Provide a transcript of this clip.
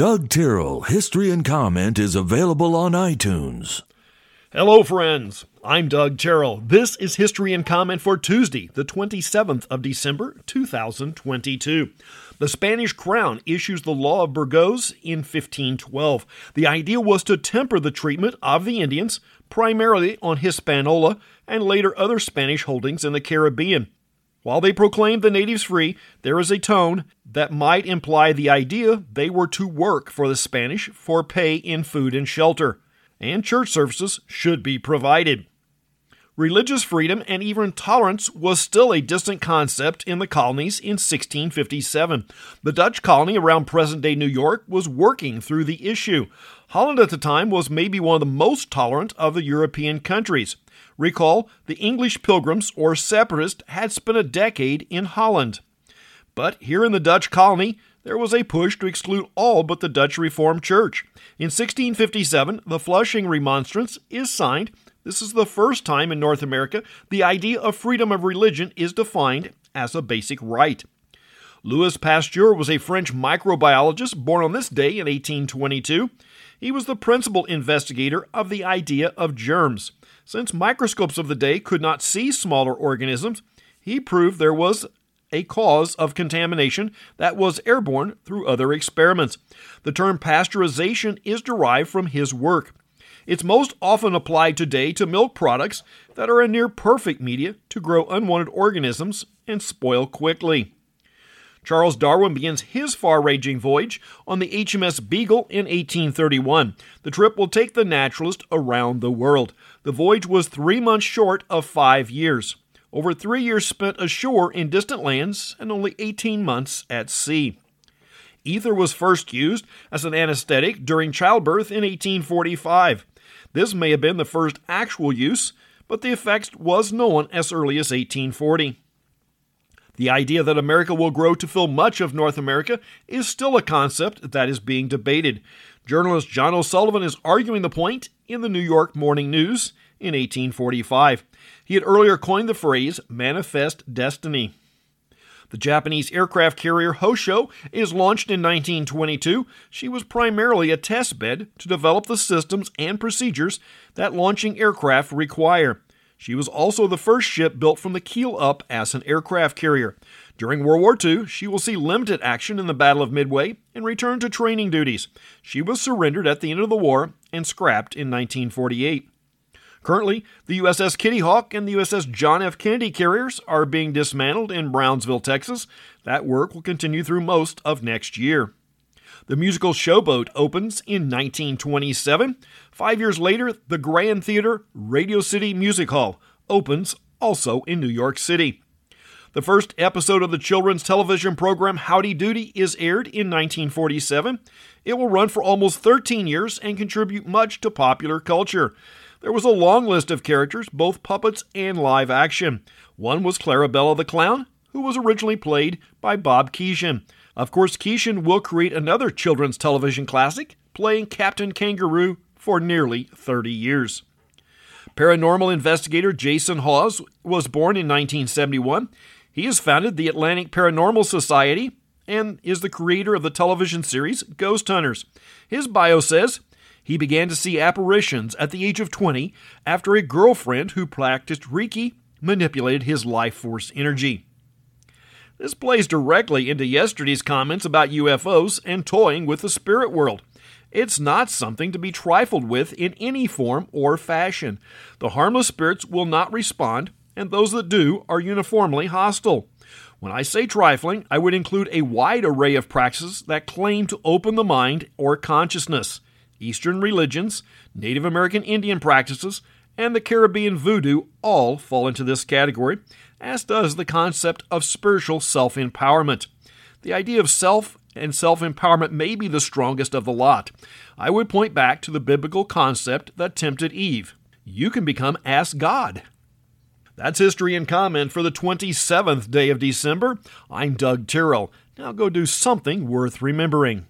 Doug Tyrrell History and Comment is available on iTunes. Hello, friends. I'm Doug Terrell. This is History and Comment for Tuesday, the 27th of December, 2022. The Spanish crown issues the Law of Burgos in 1512. The idea was to temper the treatment of the Indians, primarily on Hispaniola and later other Spanish holdings in the Caribbean. While they proclaimed the natives free, there is a tone that might imply the idea they were to work for the Spanish for pay in food and shelter, and church services should be provided. Religious freedom and even tolerance was still a distant concept in the colonies in 1657. The Dutch colony around present day New York was working through the issue. Holland at the time was maybe one of the most tolerant of the European countries. Recall, the English pilgrims or separatists had spent a decade in Holland. But here in the Dutch colony, there was a push to exclude all but the Dutch Reformed Church. In 1657, the Flushing Remonstrance is signed. This is the first time in North America the idea of freedom of religion is defined as a basic right. Louis Pasteur was a French microbiologist born on this day in 1822. He was the principal investigator of the idea of germs. Since microscopes of the day could not see smaller organisms, he proved there was a cause of contamination that was airborne through other experiments. The term pasteurization is derived from his work. It's most often applied today to milk products that are a near perfect media to grow unwanted organisms and spoil quickly. Charles Darwin begins his far ranging voyage on the HMS Beagle in 1831. The trip will take the naturalist around the world. The voyage was three months short of five years. Over three years spent ashore in distant lands and only 18 months at sea. Ether was first used as an anesthetic during childbirth in 1845. This may have been the first actual use, but the effect was known as early as 1840. The idea that America will grow to fill much of North America is still a concept that is being debated. Journalist John O'Sullivan is arguing the point in the New York Morning News in 1845. He had earlier coined the phrase manifest destiny. The Japanese aircraft carrier Hosho is launched in 1922. She was primarily a test bed to develop the systems and procedures that launching aircraft require. She was also the first ship built from the keel up as an aircraft carrier. During World War II, she will see limited action in the Battle of Midway and return to training duties. She was surrendered at the end of the war and scrapped in 1948. Currently, the USS Kitty Hawk and the USS John F. Kennedy carriers are being dismantled in Brownsville, Texas. That work will continue through most of next year. The musical Showboat opens in 1927. Five years later, the Grand Theater Radio City Music Hall opens also in New York City. The first episode of the children's television program Howdy Doody is aired in 1947. It will run for almost 13 years and contribute much to popular culture. There was a long list of characters, both puppets and live action. One was Clarabell the Clown, who was originally played by Bob Keeshan. Of course, Keeshan will create another children's television classic, playing Captain Kangaroo for nearly 30 years. Paranormal investigator Jason Hawes was born in 1971. He has founded the Atlantic Paranormal Society and is the creator of the television series Ghost Hunters. His bio says he began to see apparitions at the age of 20 after a girlfriend who practiced Reiki manipulated his life force energy. This plays directly into yesterday's comments about UFOs and toying with the spirit world. It's not something to be trifled with in any form or fashion. The harmless spirits will not respond, and those that do are uniformly hostile. When I say trifling, I would include a wide array of practices that claim to open the mind or consciousness. Eastern religions, Native American Indian practices, and the Caribbean voodoo all fall into this category, as does the concept of spiritual self empowerment. The idea of self and self empowerment may be the strongest of the lot. I would point back to the biblical concept that tempted Eve you can become as God. That's history and comment for the 27th day of December. I'm Doug Tyrrell. Now go do something worth remembering.